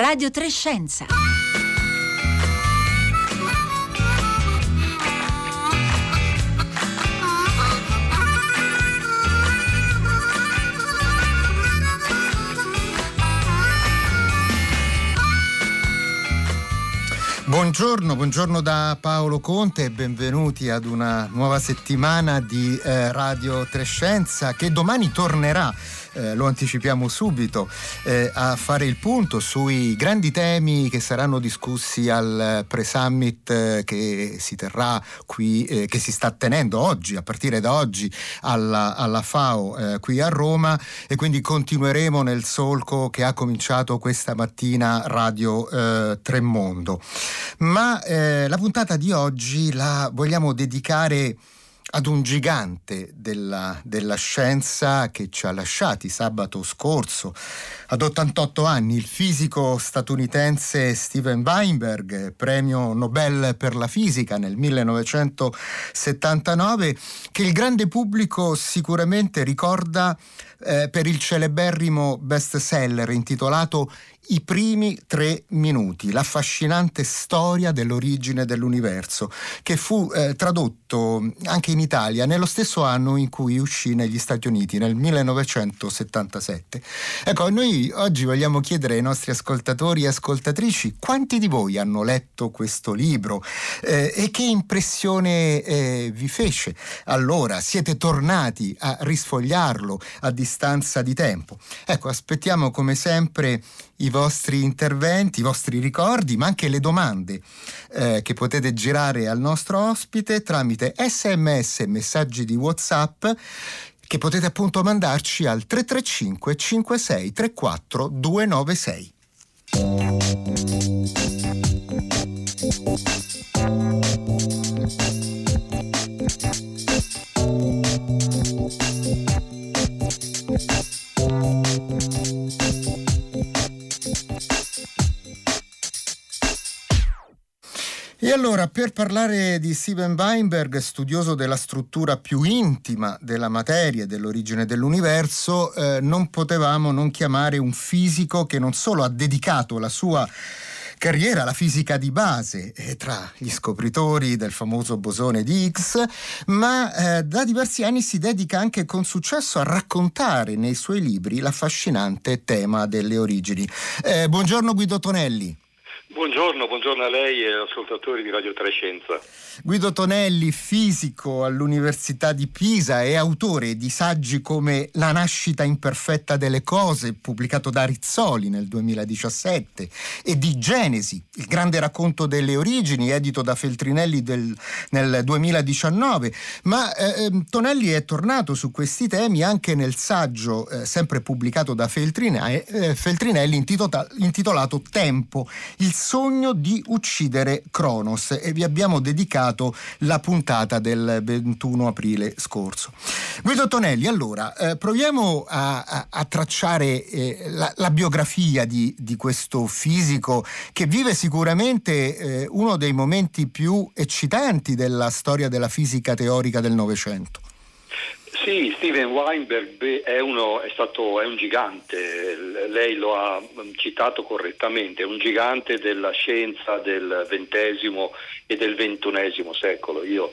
Radio Trescenza. Buongiorno, buongiorno da Paolo Conte e benvenuti ad una nuova settimana di eh, Radio Trescenza che domani tornerà eh, lo anticipiamo subito, eh, a fare il punto sui grandi temi che saranno discussi al pre-summit eh, che si terrà qui, eh, che si sta tenendo oggi, a partire da oggi alla, alla FAO eh, qui a Roma e quindi continueremo nel solco che ha cominciato questa mattina Radio eh, Tremondo. Ma la puntata di oggi la vogliamo dedicare ad un gigante della, della, scienza che ci ha lasciati sabato scorso, ad 88 anni, il fisico statunitense Steven Weinberg, premio Nobel per la fisica nel 1979, che il grande pubblico sicuramente ricorda eh, per il celeberrimo bestseller intitolato i primi tre minuti, l'affascinante storia dell'origine dell'universo, che fu eh, tradotto anche in Italia nello stesso anno in cui uscì negli Stati Uniti, nel 1977. Ecco, noi oggi vogliamo chiedere ai nostri ascoltatori e ascoltatrici quanti di voi hanno letto questo libro eh, e che impressione eh, vi fece. Allora, siete tornati a risfogliarlo a distanza di tempo. Ecco, aspettiamo come sempre i vostri interventi, i vostri ricordi, ma anche le domande eh, che potete girare al nostro ospite tramite sms messaggi di WhatsApp che potete appunto mandarci al 335 56 34 296. E allora, per parlare di Steven Weinberg, studioso della struttura più intima della materia e dell'origine dell'universo, eh, non potevamo non chiamare un fisico che non solo ha dedicato la sua carriera alla fisica di base eh, tra gli scopritori del famoso bosone di Higgs, ma eh, da diversi anni si dedica anche con successo a raccontare nei suoi libri l'affascinante tema delle origini. Eh, buongiorno Guido Tonelli. Buongiorno, buongiorno a lei e agli ascoltatori di Radio Trescenza. Guido Tonelli, fisico all'Università di Pisa e autore di saggi come La nascita imperfetta delle cose, pubblicato da Rizzoli nel 2017, e di Genesi, il grande racconto delle origini, edito da Feltrinelli del, nel 2019. Ma eh, ehm, Tonelli è tornato su questi temi anche nel saggio, eh, sempre pubblicato da Feltrinelli, eh, Feltrinelli intitolato, intitolato Tempo, il sogno di uccidere Cronos, e vi abbiamo dedicato la puntata del 21 aprile scorso. Guido Tonelli, allora eh, proviamo a, a, a tracciare eh, la, la, biografia di, di, questo fisico che vive sicuramente eh, uno dei momenti più eccitanti della storia della fisica teorica del Novecento. Sì, Steven Weinberg è, uno, è, stato, è un gigante, lei lo ha citato correttamente, è un gigante della scienza del XX e del XXI secolo. Io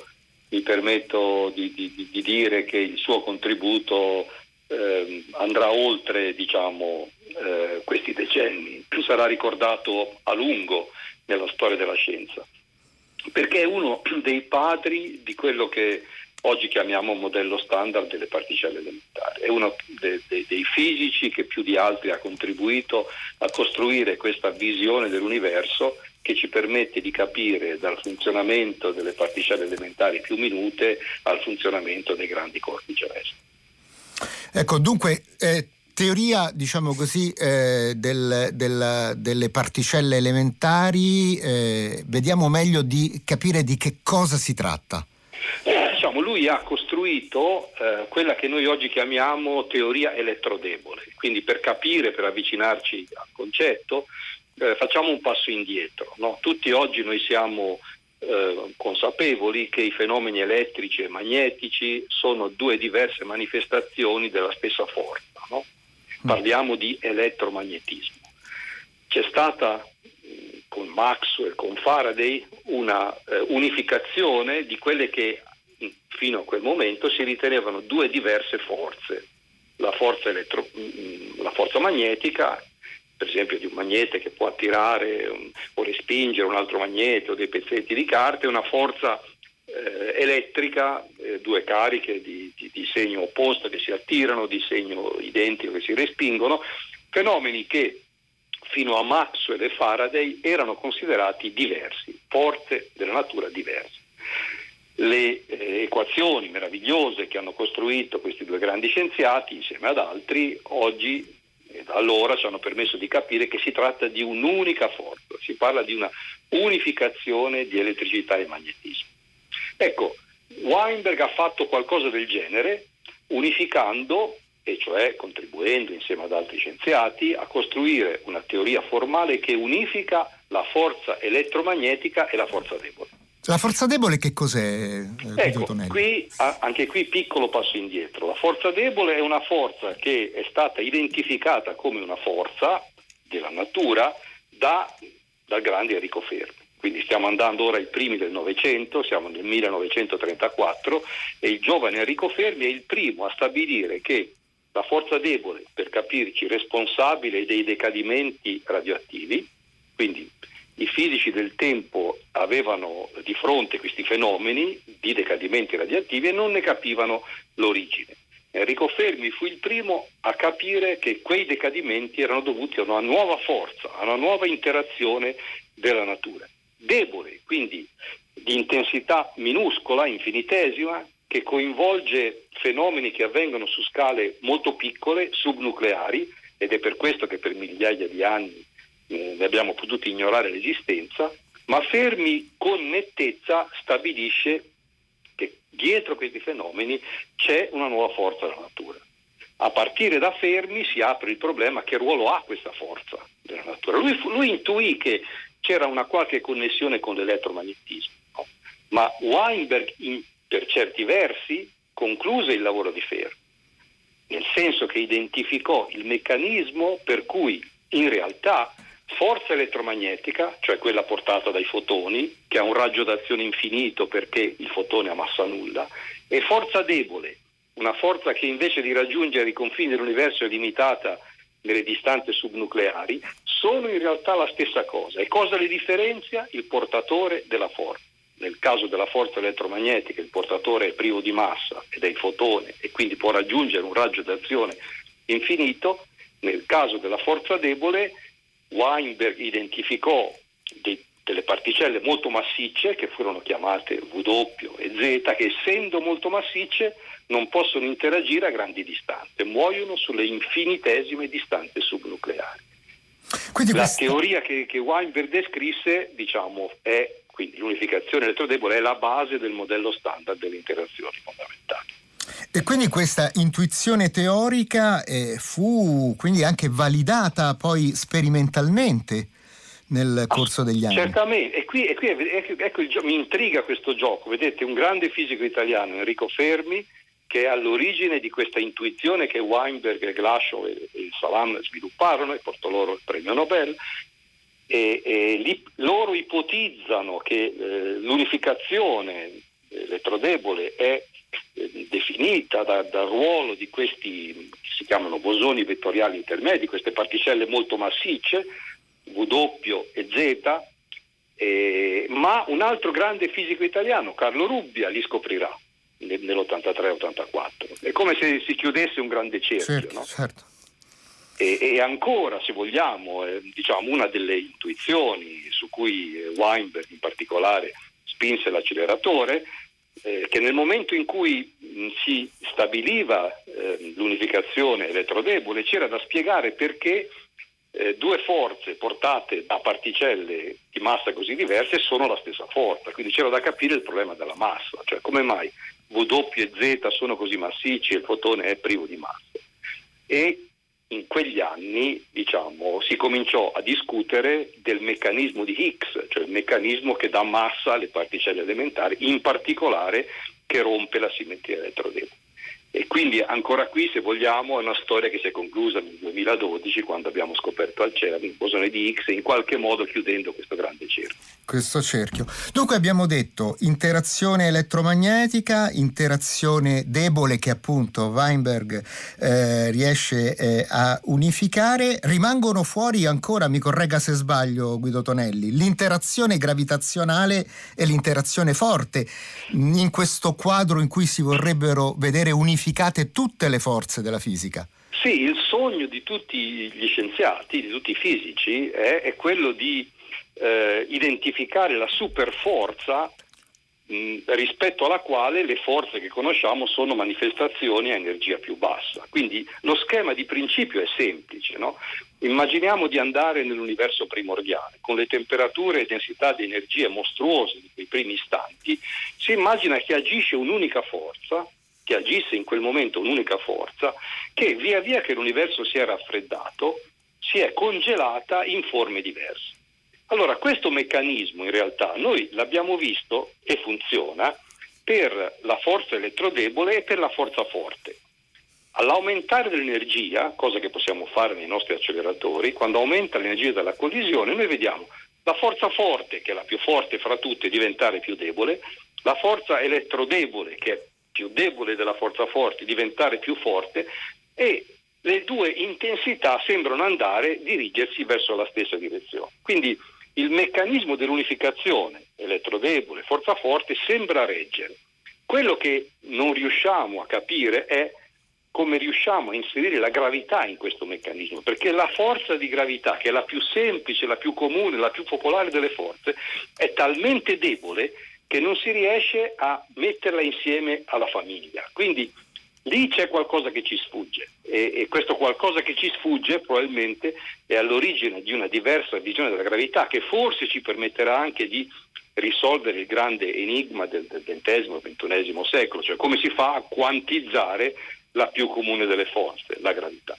mi permetto di, di, di dire che il suo contributo eh, andrà oltre diciamo, eh, questi decenni, sarà ricordato a lungo nella storia della scienza, perché è uno dei padri di quello che oggi chiamiamo modello standard delle particelle elementari. È uno de, de, dei fisici che più di altri ha contribuito a costruire questa visione dell'universo che ci permette di capire dal funzionamento delle particelle elementari più minute al funzionamento dei grandi corpi celesti. Ecco, dunque, eh, teoria, diciamo così, eh, del, del, delle particelle elementari, eh, vediamo meglio di capire di che cosa si tratta. Eh, diciamo, lui ha costruito eh, quella che noi oggi chiamiamo teoria elettrodebole, quindi per capire, per avvicinarci al concetto, eh, facciamo un passo indietro. No? Tutti oggi noi siamo eh, consapevoli che i fenomeni elettrici e magnetici sono due diverse manifestazioni della stessa forza. No? Parliamo di elettromagnetismo. c'è stata con Maxwell, con Faraday, una eh, unificazione di quelle che fino a quel momento si ritenevano due diverse forze, la forza, elettro, la forza magnetica per esempio di un magnete che può attirare o respingere un altro magnete o dei pezzetti di carte, una forza eh, elettrica, eh, due cariche di, di, di, segno opposto che si attirano, di segno identico che si respingono, fenomeni che fino a Maxwell e Faraday erano considerati diversi, forze della natura diverse. Le eh, equazioni meravigliose che hanno costruito questi due grandi scienziati insieme ad altri oggi e da allora ci hanno permesso di capire che si tratta di un'unica forza, si parla di una unificazione di elettricità e magnetismo. Ecco, Weinberg ha fatto qualcosa del genere unificando e cioè contribuendo insieme ad altri scienziati a costruire una teoria formale che unifica la forza elettromagnetica e la forza debole. La forza debole che cos'è? Eh, ecco, qui, anche qui piccolo passo indietro. La forza debole è una forza che è stata identificata come una forza della natura da, dal grande Enrico Fermi. Quindi stiamo andando ora ai primi del Novecento, siamo nel 1934 e il giovane Enrico Fermi è il primo a stabilire che la forza debole, per capirci, responsabile dei decadimenti radioattivi, quindi i fisici del tempo avevano di fronte questi fenomeni di decadimenti radioattivi e non ne capivano l'origine. Enrico Fermi fu il primo a capire che quei decadimenti erano dovuti a una nuova forza, a una nuova interazione della natura. Debole, quindi di intensità minuscola, infinitesima, che coinvolge fenomeni che avvengono su scale molto piccole, subnucleari, ed è per questo che per migliaia di anni eh, ne abbiamo potuto ignorare l'esistenza, ma Fermi con nettezza stabilisce che dietro questi fenomeni c'è una nuova forza della natura. A partire da Fermi si apre il problema che ruolo ha questa forza della natura. Lui, lui intuì che c'era una qualche connessione con l'elettromagnetismo, no? ma Weinberg in, per certi versi concluse il lavoro di Fermi, nel senso che identificò il meccanismo per cui in realtà forza elettromagnetica, cioè quella portata dai fotoni, che ha un raggio d'azione infinito perché il fotone ha massa nulla, e forza debole, una forza che invece di raggiungere i confini dell'universo è limitata nelle distanze subnucleari, sono in realtà la stessa cosa. E cosa li differenzia? Il portatore della forza. Nel caso della forza elettromagnetica il portatore è privo di massa ed è il fotone e quindi può raggiungere un raggio d'azione infinito, nel caso della forza debole Weinberg identificò dei, delle particelle molto massicce che furono chiamate W e Z che essendo molto massicce non possono interagire a grandi distanze, muoiono sulle infinitesime distanze subnucleari. Quindi La questa... teoria che, che Weinberg descrisse diciamo, è quindi l'unificazione elettrodebole è la base del modello standard delle interazioni fondamentali. E quindi questa intuizione teorica eh, fu quindi anche validata poi sperimentalmente nel corso degli anni. Certamente, e qui, e qui ecco, ecco il, mi intriga questo gioco. Vedete, un grande fisico italiano, Enrico Fermi, che è all'origine di questa intuizione che Weinberg, Glashow e, e Salam svilupparono e portò loro il premio Nobel. E, e li, loro ipotizzano che eh, l'unificazione elettrodebole è definita da, dal ruolo di questi che si chiamano bosoni vettoriali intermedi, queste particelle molto massicce, W e Z, eh, ma un altro grande fisico italiano, Carlo Rubbia, li scoprirà nell'83-84. È come se si chiudesse un grande cerchio. Certo, no? certo. E, e, ancora, se vogliamo, eh, diciamo, una delle intuizioni su cui Weinberg in particolare spinse l'acceleratore eh, che nel momento in cui mh, si stabiliva eh, l'unificazione elettrodebole c'era da spiegare perché eh, due forze portate da particelle di massa così diverse sono la stessa forza, quindi c'era da capire il problema della massa, cioè come mai W e Z sono così massicci e il fotone è privo di massa. E in quegli anni diciamo, si cominciò a discutere del meccanismo di Higgs, cioè il meccanismo che dà massa alle particelle elementari, in particolare che rompe la simmetria elettrodebole. E quindi ancora qui, se vogliamo, è una storia che si è conclusa nel 2012 quando abbiamo scoperto al CERN il bosone di Higgs, in qualche modo chiudendo questo grande cerchio. Questo cerchio. Dunque abbiamo detto interazione elettromagnetica, interazione debole che appunto Weinberg eh, riesce eh, a unificare. Rimangono fuori ancora, mi corregga se sbaglio Guido Tonelli, l'interazione gravitazionale e l'interazione forte in questo quadro in cui si vorrebbero vedere unificate unificate tutte le forze della fisica. Sì, il sogno di tutti gli scienziati, di tutti i fisici, è, è quello di eh, identificare la superforza mh, rispetto alla quale le forze che conosciamo sono manifestazioni a energia più bassa. Quindi lo schema di principio è semplice. No? Immaginiamo di andare nell'universo primordiale, con le temperature e densità di energia mostruose di quei primi istanti, si immagina che agisce un'unica forza che agisse in quel momento un'unica forza, che via via che l'universo si è raffreddato, si è congelata in forme diverse. Allora, questo meccanismo in realtà noi l'abbiamo visto e funziona per la forza elettrodebole e per la forza forte. All'aumentare dell'energia, cosa che possiamo fare nei nostri acceleratori, quando aumenta l'energia della collisione, noi vediamo la forza forte, che è la più forte fra tutte, diventare più debole, la forza elettrodebole, che è più debole della forza forte diventare più forte e le due intensità sembrano andare, dirigersi verso la stessa direzione. Quindi il meccanismo dell'unificazione elettrodebole, forza forte, sembra reggere. Quello che non riusciamo a capire è come riusciamo a inserire la gravità in questo meccanismo, perché la forza di gravità, che è la più semplice, la più comune, la più popolare delle forze, è talmente debole che non si riesce a metterla insieme alla famiglia. Quindi lì c'è qualcosa che ci sfugge e, e, questo qualcosa che ci sfugge probabilmente è all'origine di una diversa visione della gravità che forse ci permetterà anche di risolvere il grande enigma del XX e XXI secolo, cioè come si fa a quantizzare la più comune delle forze, la gravità.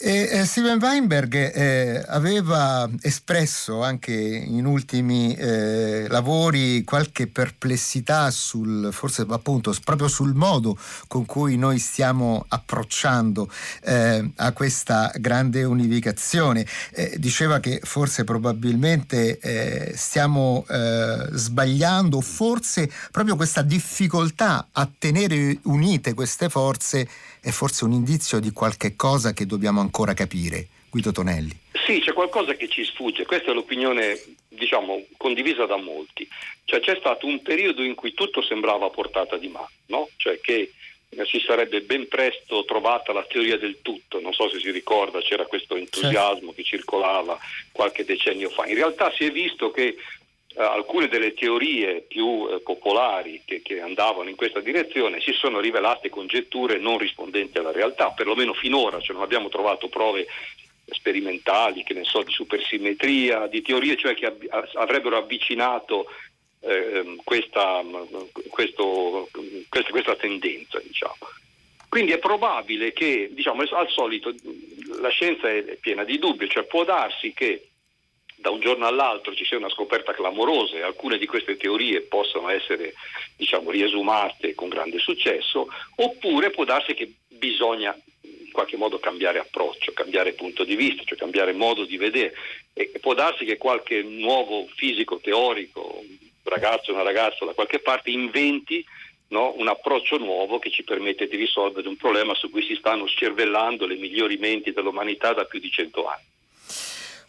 E, eh, Steven Weinberg eh, aveva espresso anche in ultimi eh, lavori qualche perplessità sul, forse appunto proprio sul modo con cui noi stiamo approcciando eh, a questa grande unificazione. Eh, diceva che forse probabilmente eh, stiamo sbagliando, forse proprio questa difficoltà a tenere unite queste forze è forse un indizio di qualche cosa che dobbiamo ancora capire. Guido Tonelli. Sì, c'è qualcosa che ci sfugge, questa è l'opinione diciamo, condivisa da molti. Cioè, c'è stato un periodo in cui tutto sembrava a portata di mano, no? cioè che eh, si sarebbe ben presto trovata la teoria del tutto, non so se si ricorda, c'era questo entusiasmo certo. che circolava qualche decennio fa. In realtà si è visto che alcune delle teorie più eh, popolari che, che, andavano in questa direzione si sono rivelate congetture non rispondenti alla realtà, perlomeno finora, cioè non abbiamo trovato prove sperimentali, che ne so, di supersimmetria, di teorie cioè che avrebbero avvicinato eh, questa, questo, questa, questa, tendenza. Diciamo. Quindi è probabile che, diciamo, al solito, la scienza è piena di dubbi, cioè può darsi che da un giorno all'altro ci sia una scoperta clamorosa e alcune di queste teorie possano essere diciamo, riesumate con grande successo, oppure può darsi che bisogna in qualche modo cambiare approccio, cambiare punto di vista, cioè cambiare modo di vedere. E può darsi che qualche nuovo fisico teorico, un ragazzo o una ragazza da qualche parte, inventi No? un approccio nuovo che ci permette di risolvere un problema su cui si stanno scervellando le migliori menti dell'umanità da più di cento anni.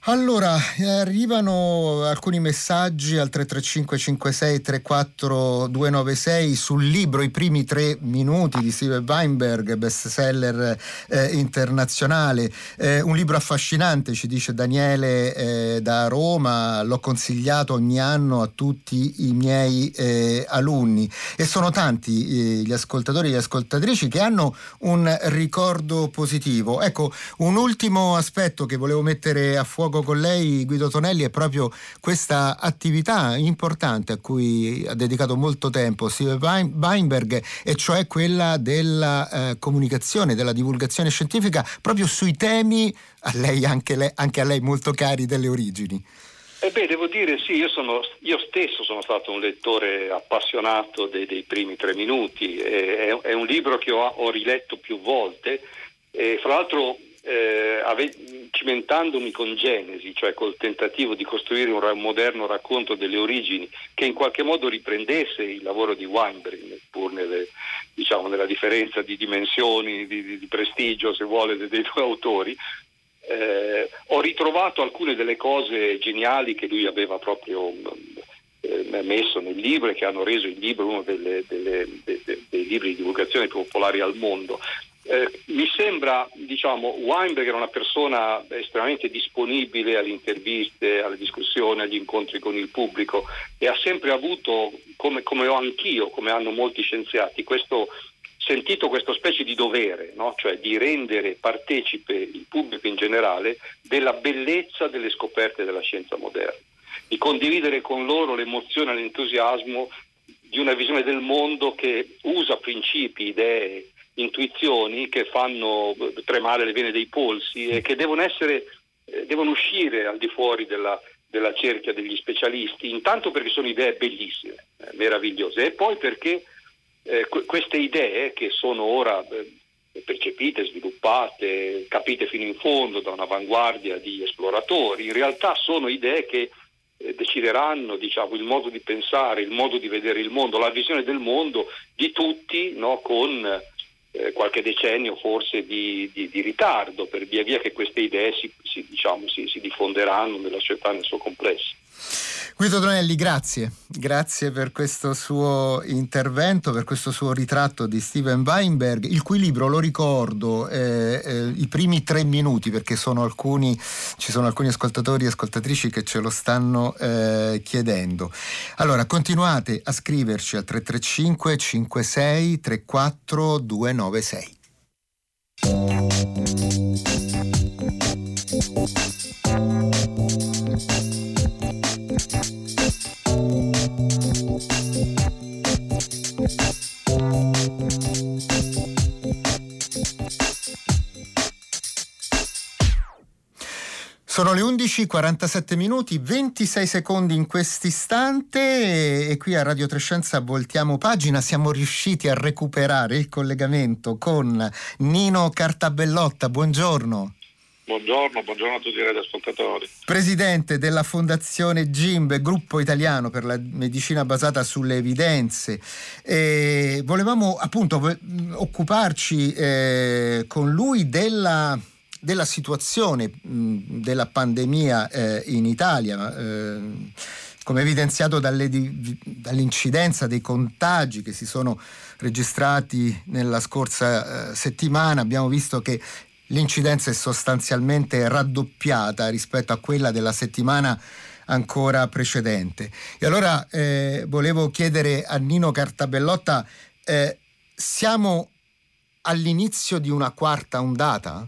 Allora, arrivano alcuni messaggi al 335 56 34 296 sul libro I primi tre minuti di Steven Weinberg, bestseller eh, internazionale. Eh, un libro affascinante, ci dice Daniele eh, da Roma, l'ho consigliato ogni anno a tutti i miei eh, alunni e sono tanti eh, gli ascoltatori e le ascoltatrici che hanno un ricordo positivo. Ecco, un ultimo aspetto che volevo mettere a fuoco poco con lei, Guido Tonelli, è proprio questa attività importante a cui ha dedicato molto tempo Steve Weinberg, e cioè quella della eh, comunicazione, della divulgazione scientifica, proprio sui temi a lei, anche, lei, anche a lei molto cari delle origini. Eh beh, devo dire sì, io, sono, io, stesso sono stato un lettore appassionato dei, dei primi tre minuti, è, è, un libro che ho, ho riletto più volte, e fra l'altro eh, ave, cimentandomi con Genesi, cioè col tentativo di costruire un, un, moderno racconto delle origini che in qualche modo riprendesse il lavoro di Weinberg, pur nelle, diciamo, nella differenza di dimensioni, di, di, di prestigio, se vuole, dei, dei due autori, eh, ho ritrovato alcune delle cose geniali che lui aveva proprio eh, messo nel libro e che hanno reso il libro uno delle, delle, de, de, dei libri di divulgazione più popolari al mondo. Eh, mi sembra, diciamo, Weinberg era una persona estremamente disponibile alle interviste, alle discussioni, agli incontri con il pubblico e ha sempre avuto, come, come ho anch'io, come hanno molti scienziati, questo sentito questa specie di dovere, no? cioè di rendere partecipe il pubblico in generale della bellezza delle scoperte della scienza moderna, di condividere con loro l'emozione e l'entusiasmo di una visione del mondo che usa principi, idee, intuizioni che fanno tremare le vene dei polsi e che devono, essere, eh, devono uscire al di fuori della, della cerchia degli specialisti, intanto perché sono idee bellissime, eh, meravigliose, e poi perché eh, queste idee che sono ora eh, percepite, sviluppate, capite fino in fondo da un'avanguardia di esploratori, in realtà sono idee che eh, decideranno diciamo, il modo di pensare, il modo di vedere il mondo, la visione del mondo di tutti no, con eh, qualche decennio forse di, di, di, ritardo, per via via che queste idee si, si, diciamo, si, si diffonderanno nella società nel suo complesso. Guido Donelli, grazie. Grazie per questo suo intervento, per questo suo ritratto di Steven Weinberg, il cui libro, lo ricordo, eh, eh, i primi tre minuti, perché sono alcuni, ci sono alcuni ascoltatori e ascoltatrici che ce lo stanno eh, chiedendo. Allora, continuate a scriverci al 335 56 34 296. Sono le 11:47 minuti, 26 secondi in quest'istante e, qui a Radio Trescenza voltiamo pagina, siamo riusciti a recuperare il collegamento con Nino Cartabellotta. Buongiorno. Buongiorno, buongiorno a tutti i radioascoltatori. Presidente della Fondazione GIMB, gruppo italiano per la medicina basata sulle evidenze. E volevamo appunto occuparci eh, con lui della della situazione mh, della pandemia eh, in Italia. Eh, come evidenziato dalle, dall'incidenza dei contagi che si sono registrati nella scorsa eh, settimana, abbiamo visto che l'incidenza è sostanzialmente raddoppiata rispetto a quella della settimana ancora precedente. E allora eh, volevo chiedere a Nino Cartabellotta, eh, siamo all'inizio di una quarta ondata?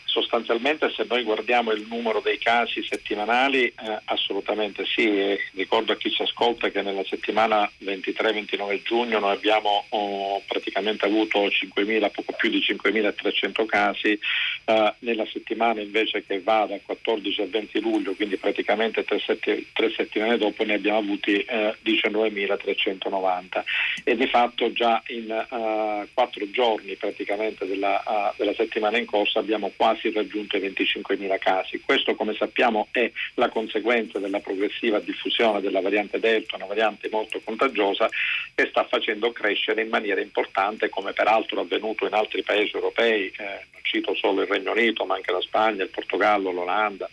Sostanzialmente se noi guardiamo il numero dei casi settimanali, eh, assolutamente sì. E ricordo a chi ci ascolta che nella settimana 23-29 giugno noi abbiamo oh, praticamente avuto 5.000, poco più di 5.300 casi, eh, nella settimana invece che va dal 14 al 20 luglio, quindi praticamente tre, setti- tre settimane dopo ne abbiamo avuti eh, 19.390 e di fatto già in uh, quattro giorni praticamente della, uh, della settimana in corso abbiamo quasi raggiunto i 25.000 casi. Questo come sappiamo è la conseguenza della progressiva diffusione della variante Delta, una variante molto contagiosa che sta facendo crescere in maniera importante come peraltro è avvenuto in altri paesi europei, eh, non cito solo il Regno Unito ma anche la Spagna, il Portogallo, l'Olanda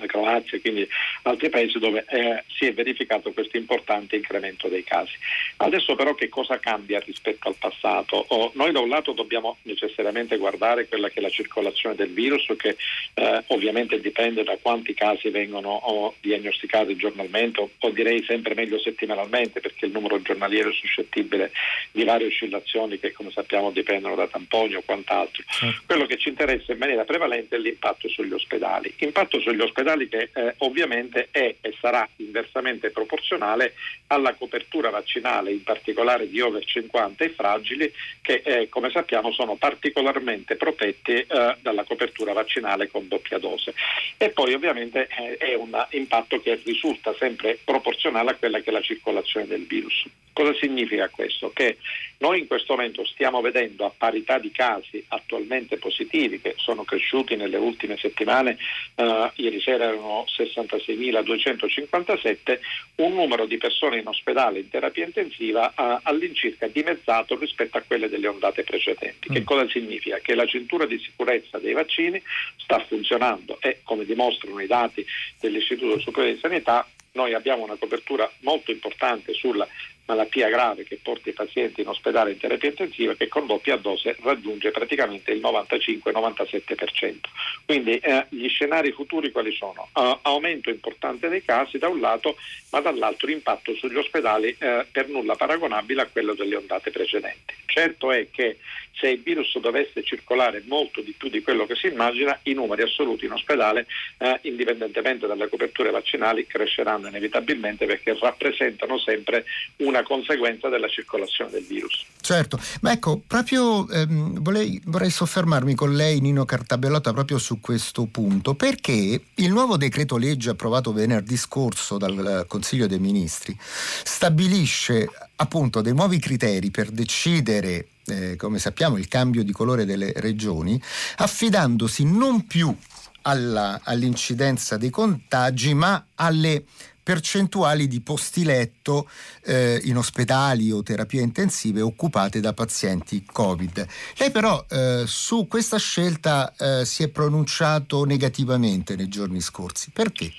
la Croazia e quindi altri paesi dove eh, si è verificato questo importante incremento dei casi. Adesso però che cosa cambia rispetto al passato? Oh, noi da un lato dobbiamo necessariamente guardare quella che è la circolazione del virus che eh, ovviamente dipende da quanti casi vengono oh, diagnosticati giornalmente o, o, direi sempre meglio settimanalmente perché il numero giornaliero è suscettibile di varie oscillazioni che come sappiamo dipendono da tamponi o quant'altro. Certo. Quello che ci interessa in maniera prevalente è l'impatto sugli ospedali. Impatto sugli ospedali ospedali che eh, ovviamente è e sarà inversamente proporzionale alla copertura vaccinale, in particolare di over 50 e fragili, che eh, come sappiamo sono particolarmente protetti eh, dalla copertura vaccinale con doppia dose. E poi ovviamente eh, è un impatto che risulta sempre proporzionale a quella che è la circolazione del virus. Cosa significa questo? Che noi in questo momento stiamo vedendo a parità di casi attualmente positivi che sono cresciuti nelle ultime settimane, eh, ieri sera erano 66.257, un numero di persone in ospedale in terapia intensiva all'incirca dimezzato rispetto a quelle delle ondate precedenti. Mm. Che cosa significa? Che la cintura di sicurezza dei vaccini sta funzionando e come dimostrano i dati dell'Istituto Superiore di Sanità noi abbiamo una copertura molto importante sulla malattia grave che porta i pazienti in ospedale in terapia intensiva che con doppia dose raggiunge praticamente il 95-97%. Quindi eh, gli scenari futuri quali sono? Uh, aumento importante dei casi da un lato, ma dall'altro impatto sugli ospedali eh, per nulla paragonabile a quello delle ondate precedenti. Certo è che se il virus dovesse circolare molto di più di quello che si immagina, i numeri assoluti in ospedale, eh, indipendentemente dalle coperture vaccinali, cresceranno inevitabilmente perché rappresentano sempre una conseguenza della circolazione del virus. Certo, ma ecco, proprio ehm, vorrei, vorrei soffermarmi con lei, Nino Cartabellotta, proprio su questo punto, perché il nuovo decreto legge approvato venerdì scorso dal Consiglio dei Ministri stabilisce appunto dei nuovi criteri per decidere eh, come sappiamo, il cambio di colore delle regioni, affidandosi non più alla, all'incidenza dei contagi, ma alle percentuali di posti letto eh, in ospedali o terapie intensive occupate da pazienti Covid. Lei però eh, su questa scelta eh, si è pronunciato negativamente nei giorni scorsi. Perché?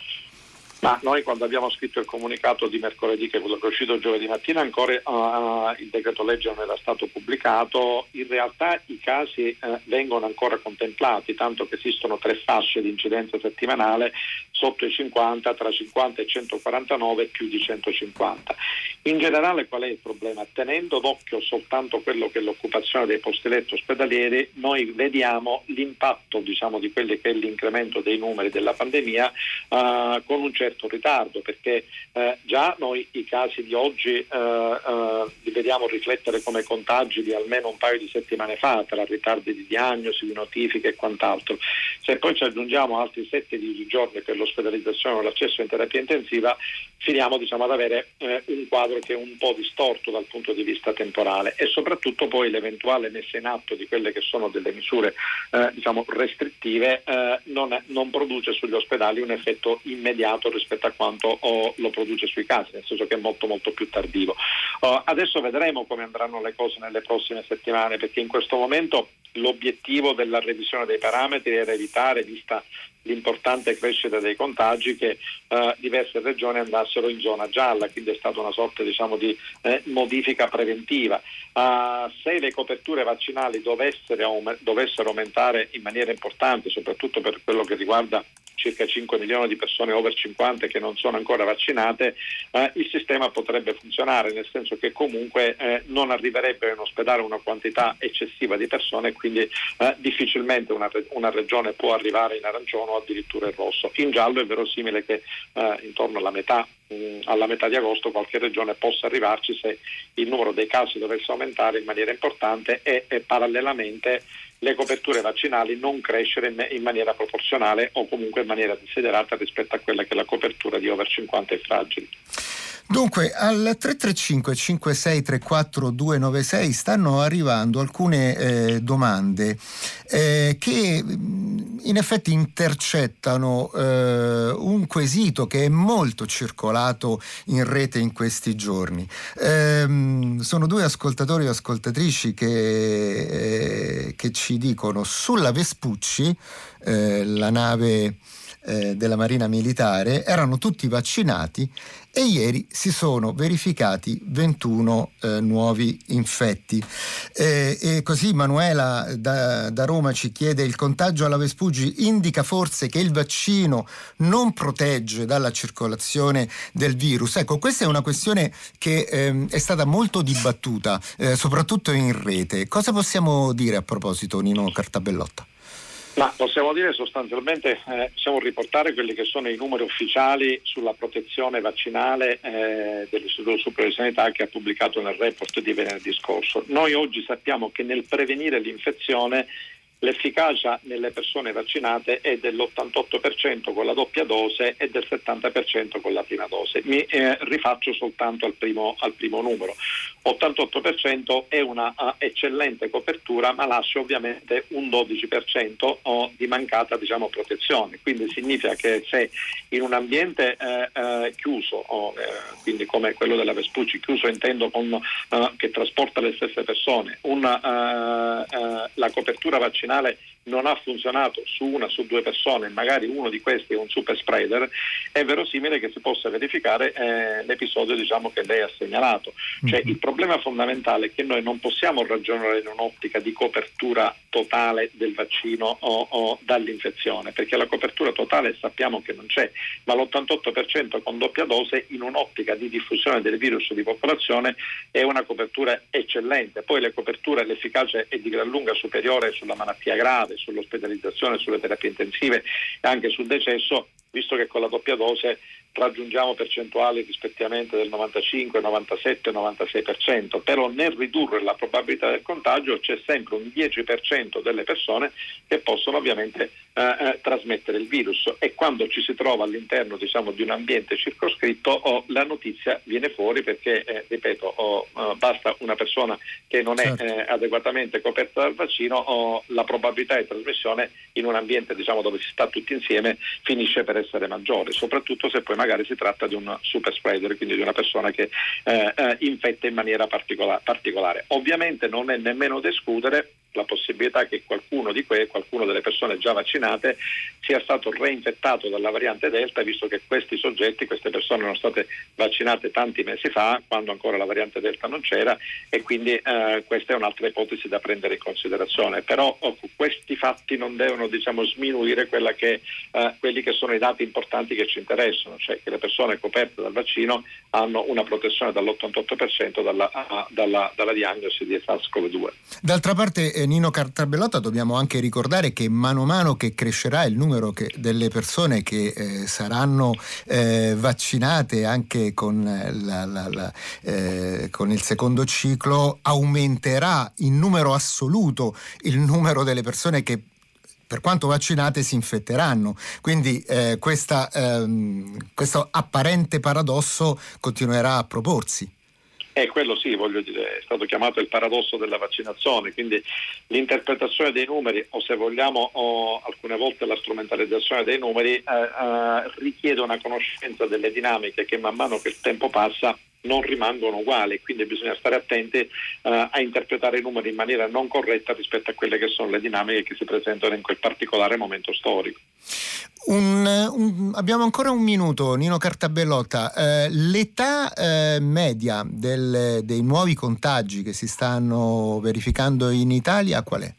Ma noi quando abbiamo scritto il comunicato di mercoledì, che è quello che è uscito giovedì mattina, ancora uh, il decreto legge non era stato pubblicato, in realtà i casi uh, vengono ancora contemplati, tanto che esistono tre fasce di incidenza settimanale sotto i 50, tra 50 e 149 più di 150. In generale qual è il problema? Tenendo d'occhio soltanto quello che è l'occupazione dei posti letto ospedalieri, noi vediamo l'impatto diciamo, di quelli che è l'incremento dei numeri della pandemia uh, con un certo certo ritardo perché eh, già noi i casi di oggi eh, eh, li vediamo riflettere come contagi di almeno un paio di settimane fa tra ritardi di diagnosi, di notifiche e quant'altro. Se poi ci aggiungiamo altri 7-10 giorni per l'ospedalizzazione o l'accesso in terapia intensiva, finiamo diciamo, ad avere eh, un quadro che è un po' distorto dal punto di vista temporale e soprattutto poi l'eventuale messa in atto di quelle che sono delle misure diciamo, restrittive non, non produce sugli ospedali un effetto immediato rispetto a quanto oh, lo produce sui casi, nel senso che è molto molto più tardivo. Uh, adesso vedremo come andranno le cose nelle prossime settimane, perché in questo momento l'obiettivo della revisione dei parametri era evitare, vista l'importante crescita dei contagi, che uh, diverse regioni andassero in zona gialla, quindi è stata una sorta diciamo, di eh, modifica preventiva. Uh, se le coperture vaccinali dovessero, dovessero aumentare in maniera importante, soprattutto per quello che riguarda circa 5 milioni di persone over 50 che non sono ancora vaccinate, eh, il sistema potrebbe funzionare, nel senso che comunque eh, non arriverebbe in ospedale una quantità eccessiva di persone quindi eh, difficilmente una, una, regione può arrivare in arancione o addirittura in rosso. In giallo è verosimile che eh, intorno alla metà mm, alla metà di agosto qualche regione possa arrivarci se il numero dei casi dovesse aumentare in maniera importante e, e parallelamente le coperture vaccinali non crescere in maniera proporzionale o comunque in maniera desiderata rispetto a quella che è la copertura di over 50 e fragili. Dunque, al 335 5634 296 stanno arrivando alcune eh, domande eh, che mm, in effetti intercettano eh, un quesito che è molto circolato in rete in questi giorni. Ehm, sono due ascoltatori e ascoltatrici che, eh, che ci dicono sulla Vespucci, eh, la nave eh, della Marina Militare erano tutti vaccinati e ieri si sono verificati 21 eh, nuovi infetti. Eh, e così Manuela da, da, Roma ci chiede il contagio alla Vespugi indica forse che il vaccino non protegge dalla circolazione del virus. Ecco, questa è una questione che ehm, è stata molto dibattuta, eh, soprattutto in rete. Cosa possiamo dire a proposito, Nino Cartabellotta? Ma possiamo dire sostanzialmente, eh, possiamo riportare quelli che sono i numeri ufficiali sulla protezione vaccinale eh, dell'Istituto Superiore di Sanità che ha pubblicato nel report di venerdì scorso. Noi oggi sappiamo che nel prevenire l'infezione L'efficacia nelle persone vaccinate è dell'88% con la doppia dose e del 70% con la prima dose. Mi eh, rifaccio soltanto al primo, al primo, numero. 88% è una uh, eccellente copertura, ma lascia ovviamente un 12% oh, di mancata diciamo, protezione. Quindi significa che se in un ambiente eh, eh, chiuso, oh, quindi come quello della Vespucci, chiuso intendo con, uh, che trasporta le stesse persone, una, la copertura vaccinale vaccinale non ha funzionato su una su due persone, magari uno di questi è un super spreader, è verosimile che si possa verificare eh, l'episodio diciamo, che lei ha segnalato. Cioè, mm-hmm. Il problema fondamentale è che noi non possiamo ragionare in un'ottica di copertura totale del vaccino o, o dall'infezione, perché la copertura totale sappiamo che non c'è, ma l'88% con doppia dose in un'ottica di diffusione del virus di popolazione è una copertura eccellente. Poi le coperture, l'efficacia è di gran lunga superiore sulla malattia grave sull'ospedalizzazione, sulle terapie intensive e anche sul decesso, visto che con la doppia dose raggiungiamo percentuali rispettivamente del 95, 97 e 96%, però nel ridurre la probabilità del contagio c'è sempre un 10% delle persone che possono ovviamente eh, eh, trasmettere il virus e quando ci si trova all'interno diciamo, di un ambiente circoscritto oh, la notizia viene fuori perché, eh, ripeto, oh, uh, basta una persona che non certo. è eh, adeguatamente coperta dal vaccino, oh, la probabilità di trasmissione in un ambiente diciamo, dove si sta tutti insieme finisce per essere maggiore, soprattutto se poi magari si tratta di un super spreader, quindi di una persona che eh, eh, infetta in maniera particola- particolare. Ovviamente non è nemmeno da escludere la possibilità che qualcuno di que, qualcuno delle persone già vaccinate sia stato reinfettato dalla variante Delta, visto che questi soggetti, queste persone erano state vaccinate tanti mesi fa, quando ancora la variante Delta non c'era, e quindi eh, questa è un'altra ipotesi da prendere in considerazione. Però oh, questi fatti non devono diciamo, sminuire che, eh, quelli che sono i dati importanti che ci interessano, cioè che le persone coperte dal vaccino hanno una protezione dall'88% dalla, dalla, dalla diagnosi di SARS-CoV-2. D'altra parte, eh, Nino Cartabellotta dobbiamo anche ricordare che mano a mano che crescerà il numero che, delle persone che eh, saranno eh, vaccinate anche con, eh, la, la, la, eh, con, il secondo ciclo aumenterà in numero assoluto il numero delle persone che per quanto vaccinate si infetteranno. Quindi eh, questa, ehm, questo apparente paradosso continuerà a proporsi. Eh, quello sì, voglio dire, è stato chiamato il paradosso della vaccinazione, quindi l'interpretazione dei numeri o se vogliamo o alcune volte la strumentalizzazione dei numeri eh, eh, richiede una conoscenza delle dinamiche che man mano che il tempo passa non rimangono uguali, quindi bisogna stare attenti uh, a interpretare i numeri in maniera non corretta rispetto a quelle che sono le dinamiche che si presentano in quel particolare momento storico. Un, un, abbiamo ancora un minuto, Nino Cartabellotta. Eh, l'età eh, media del, dei nuovi contagi che si stanno verificando in Italia qual è?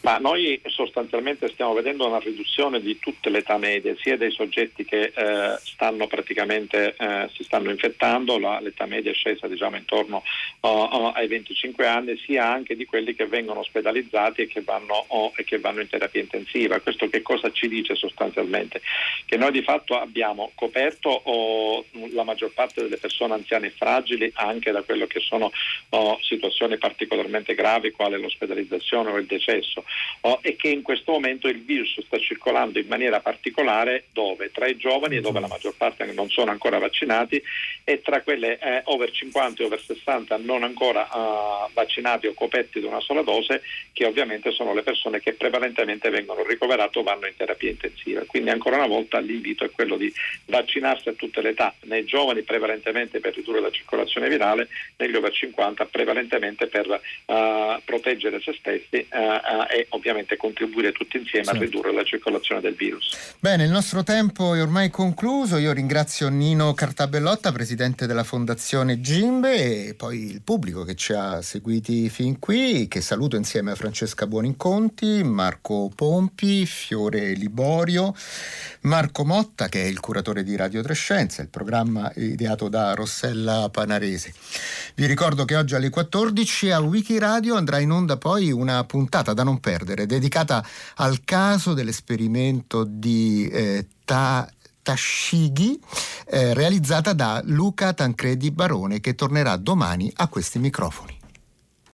Ma noi sostanzialmente stiamo vedendo una riduzione di tutte le età medie, sia dei soggetti che eh, stanno praticamente eh, si stanno infettando, la, l'età media è scesa diciamo intorno uh, uh, ai 25 anni, sia anche di quelli che vengono ospedalizzati e che vanno, uh, e che vanno in terapia intensiva. Questo che cosa ci dice sostanzialmente? Che noi di fatto abbiamo coperto la maggior parte delle persone anziane e fragili anche da quello che sono situazioni particolarmente gravi quale l'ospedalizzazione o il decesso oh, e che in questo momento il virus sta circolando in maniera particolare dove? Tra i giovani e dove la maggior parte non sono ancora vaccinati e tra quelle eh, over 50 e over 60 non ancora uh, vaccinati o coperti da una sola dose che ovviamente sono le persone che prevalentemente vengono ricoverate o vanno in terapia intensiva. Quindi ancora una volta l'invito è quello di vaccinarsi a tutte le età, nei giovani prevalentemente per ridurre la circolazione virale, negli over 50 prevalentemente per uh, proteggere se stessi uh, e ovviamente contribuire tutti insieme sì. a ridurre la circolazione del virus. Bene, il nostro tempo è ormai concluso. Io ringrazio Nino Cartabellotta, presidente della Fondazione Gimbe e poi il pubblico che ci ha seguiti fin qui, che saluto insieme a Francesca Buoninconti, Marco Pompi, Fiore Liborio, Marco Motta che è il curatore di Radio Trescenza, il programma ideato da Rossella Panarese. Vi ricordo che oggi alle 14 a Wikiradio andrà in onda poi una puntata da non perdere perdere, dedicata al caso dell'esperimento di eh, Ta Tashigi, eh, realizzata da Luca Tancredi Barone, che tornerà domani a questi microfoni.